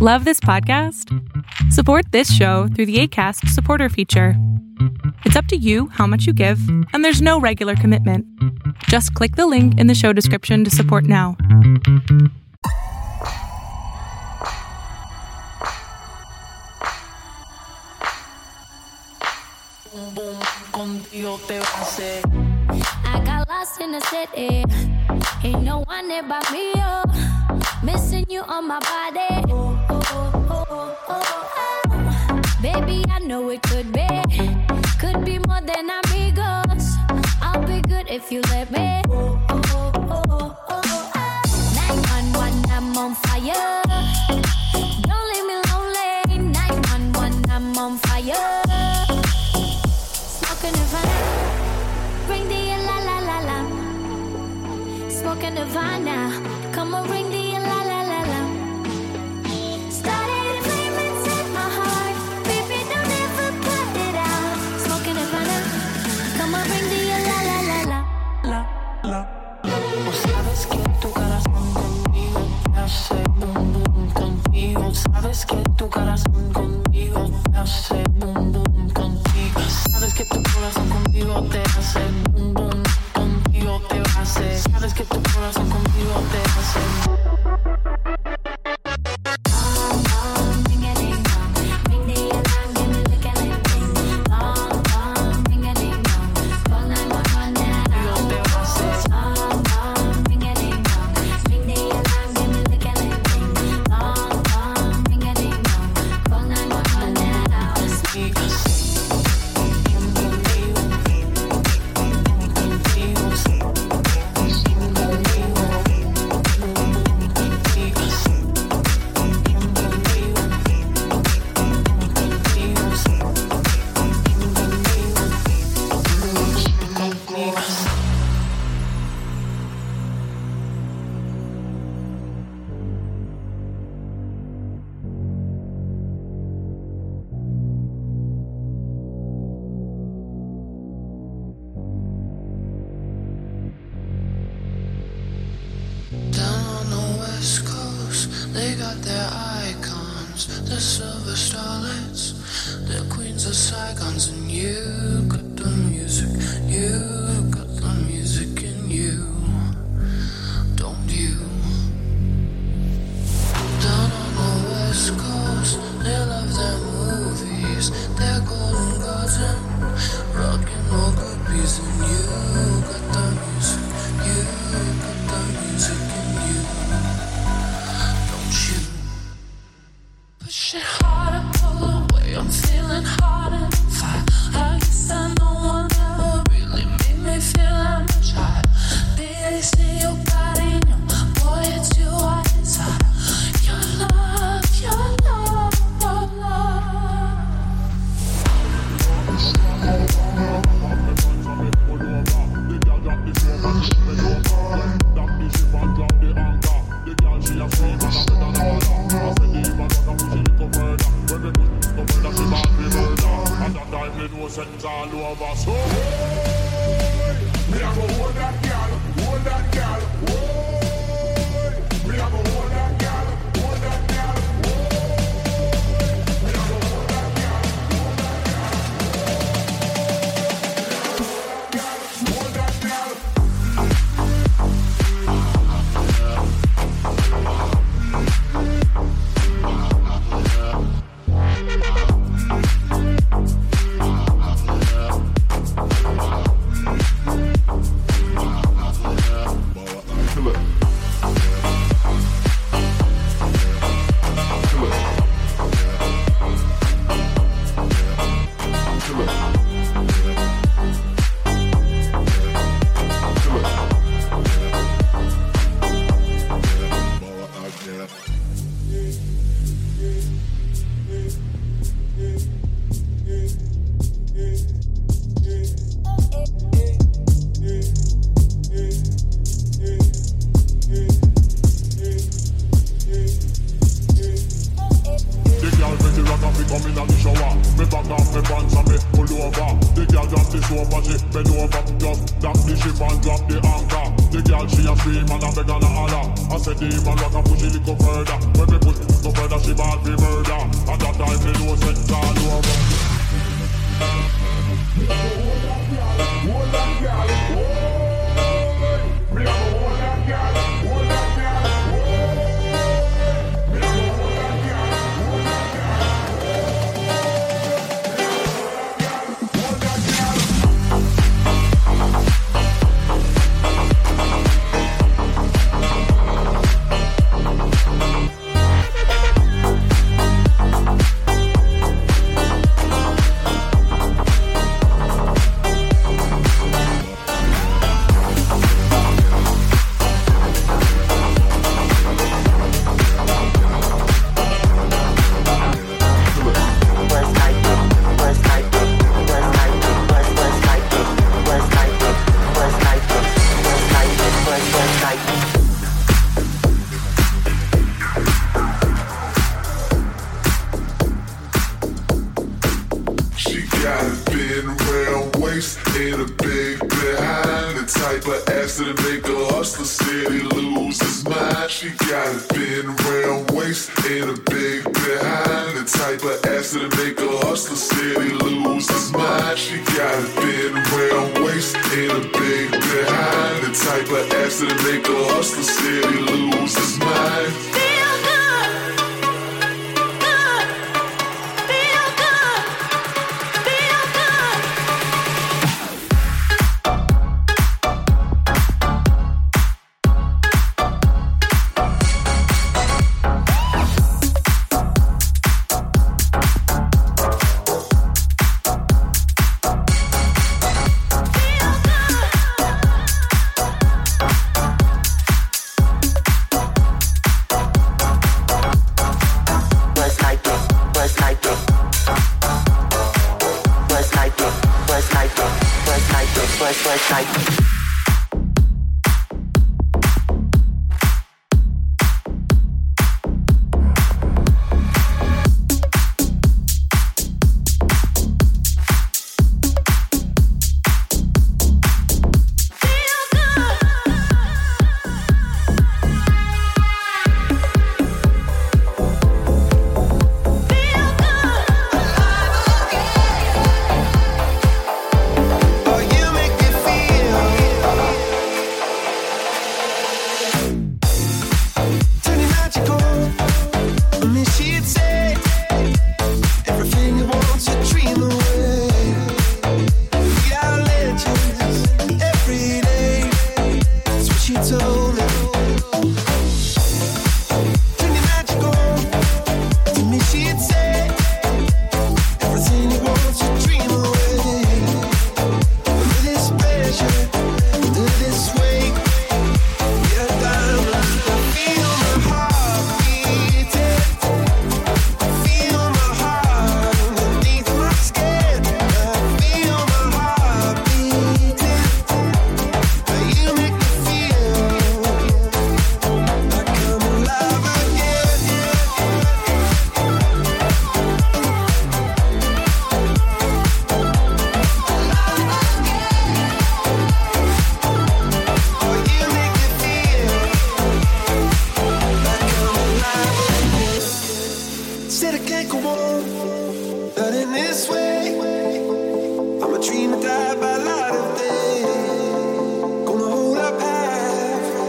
Love this podcast? Support this show through the ACAST supporter feature. It's up to you how much you give, and there's no regular commitment. Just click the link in the show description to support now. I got lost in the city. Ain't no one there but me, oh. Missing you on my body. Baby, I know it could be. Could be more than amigos. I'll be good if you let me. 911, I'm on fire. Don't leave me lonely. 911, I'm on fire. Smoking the. Smoking. Come on, ring the Sabes que tu corazón conmigo te hace boom boom contigo. Sabes que tu corazón conmigo te hace boom boom contigo te hace. Sabes que tu corazón conmigo te hace. All over, so me a go hold that girl, hold that girl.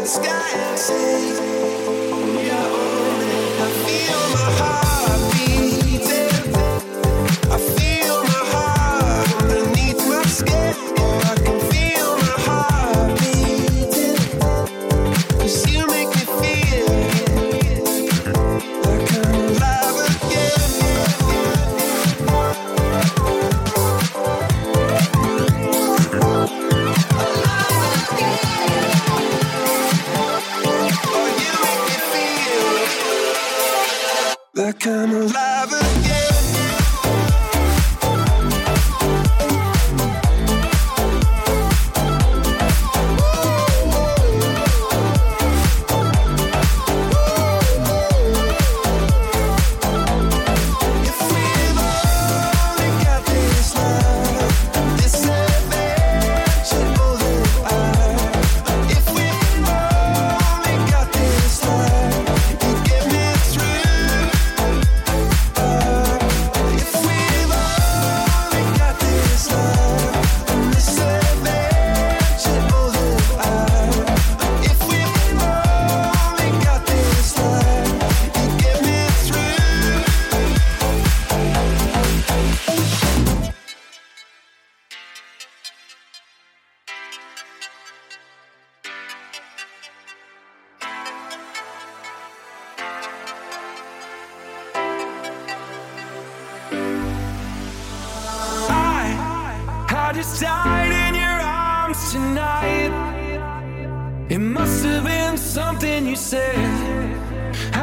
sky and say, We are I feel my heart.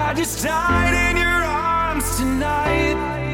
I just died in your arms tonight.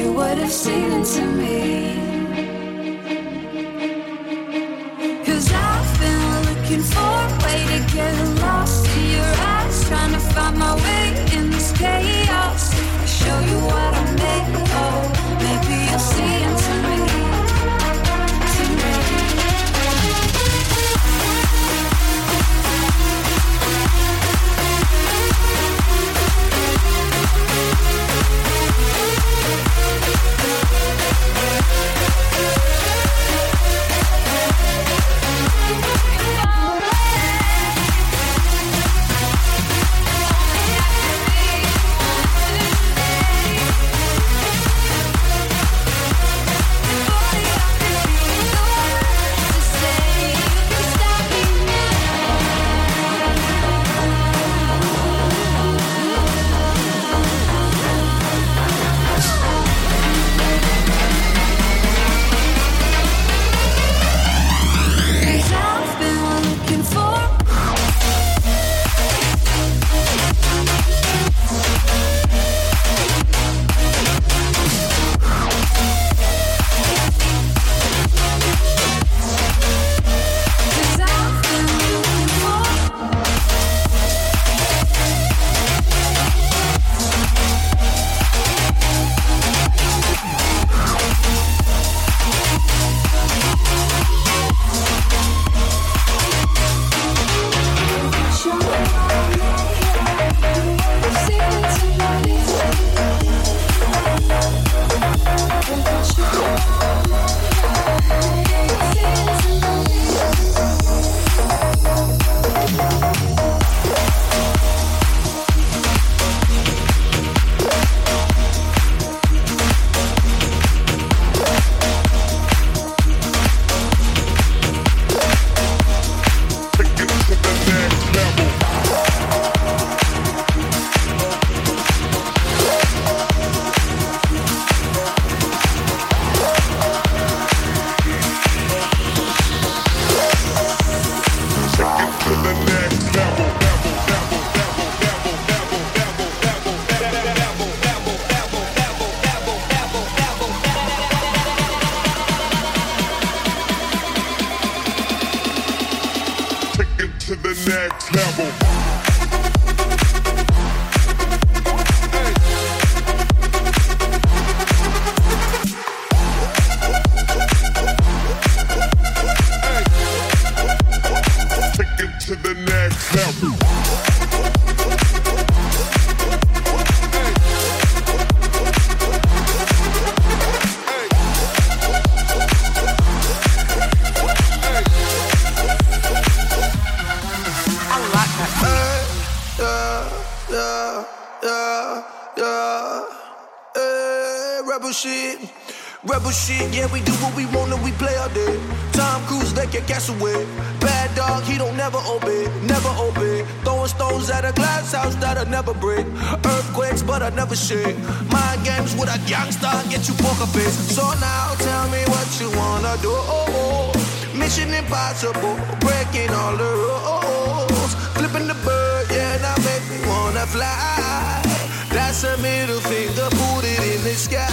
you would have seen into me. Cause I've been looking for a way to get lost in your eyes, trying to find my way in this chaos. I show you what I'm made of. maybe you'll see. Mission impossible, breaking all the rules. Flipping the bird, yeah, now make me wanna fly. That's a middle finger, put it in the sky.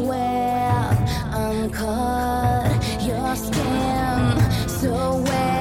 well I'm caught your skin so well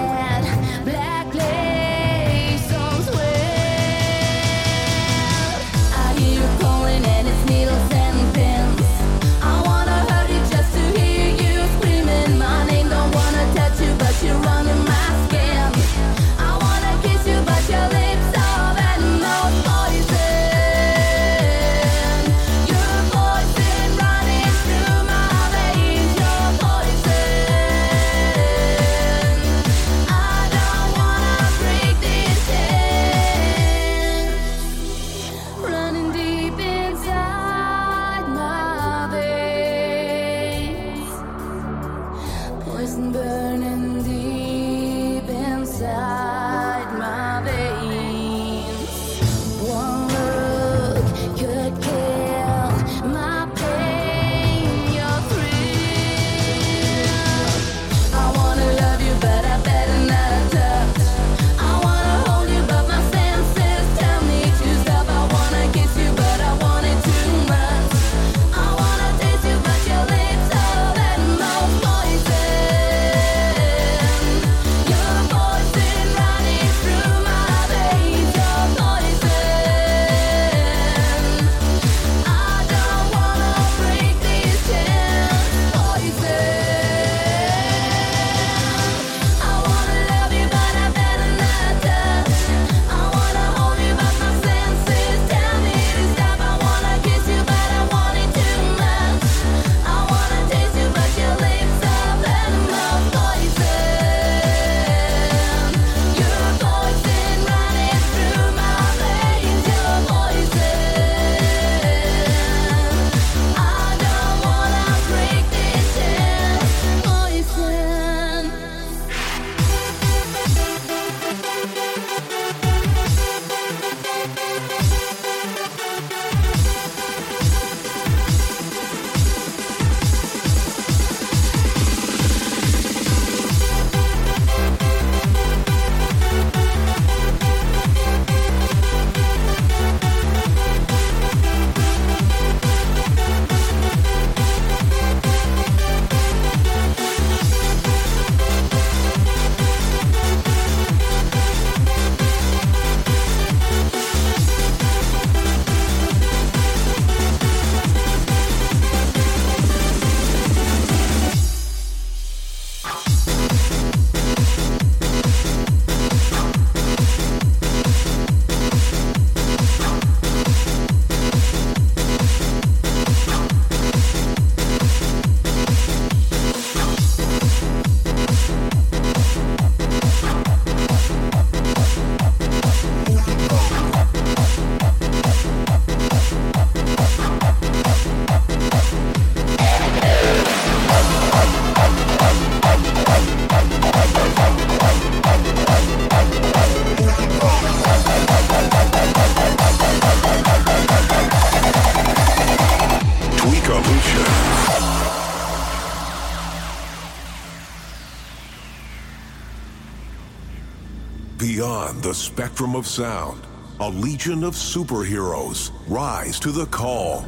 Beyond the spectrum of sound, a legion of superheroes rise to the call.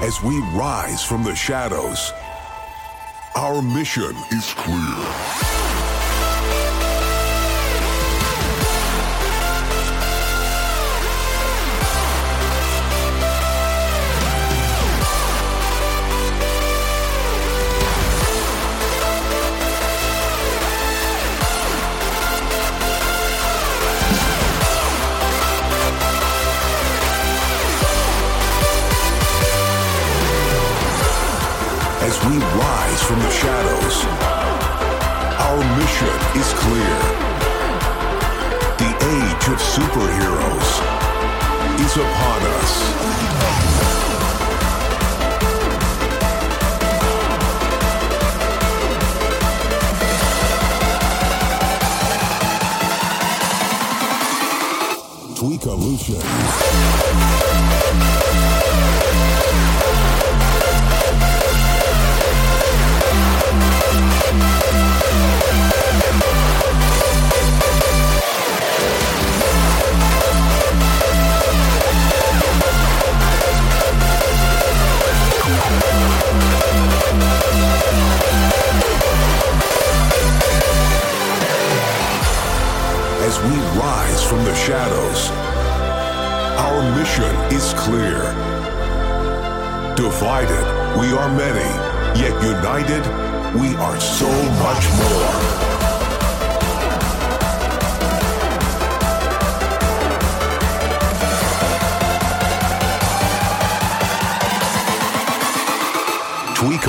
as we rise from the shadows our mission is clear. clear. The age of superheroes is upon us. Tweakalution. Is clear. Divided, we are many, yet united, we are so much more. Tweak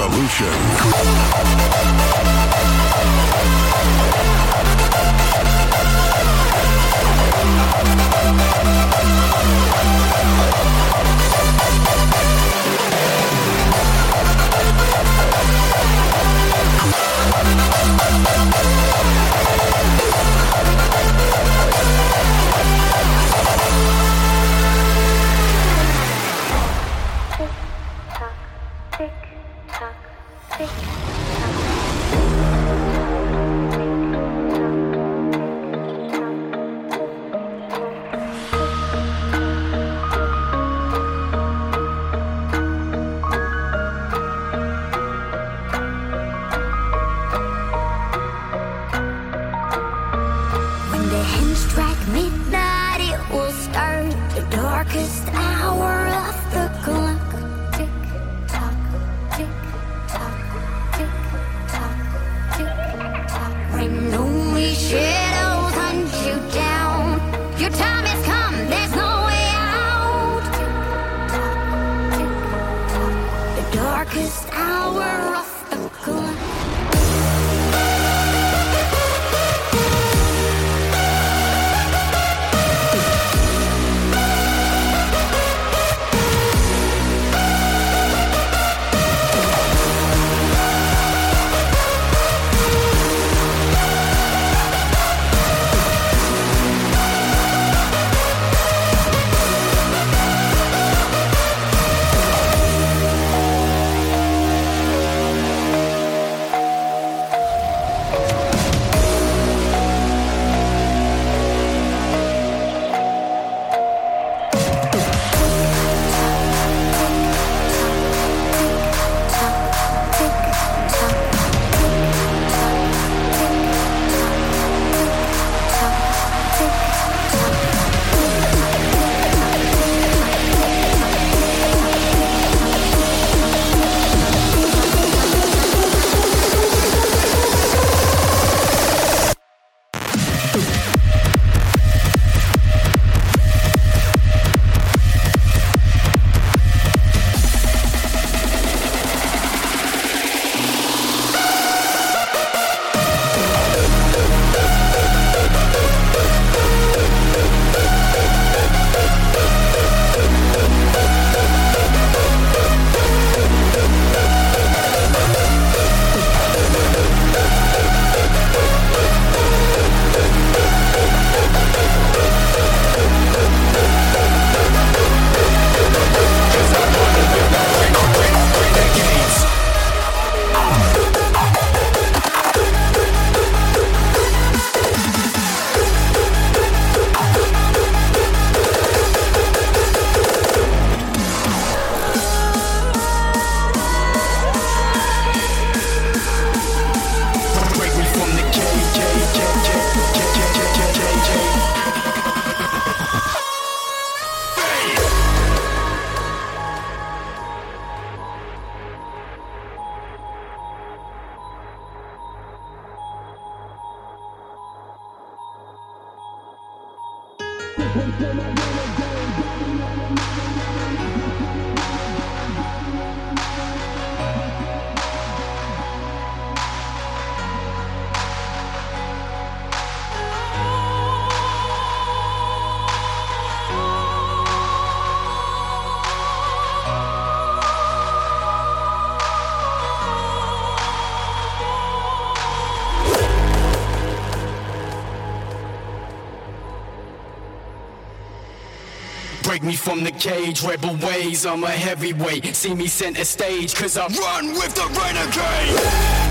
me from the cage. Rebel ways, I'm a heavyweight. See me center stage, cause I run with the renegade.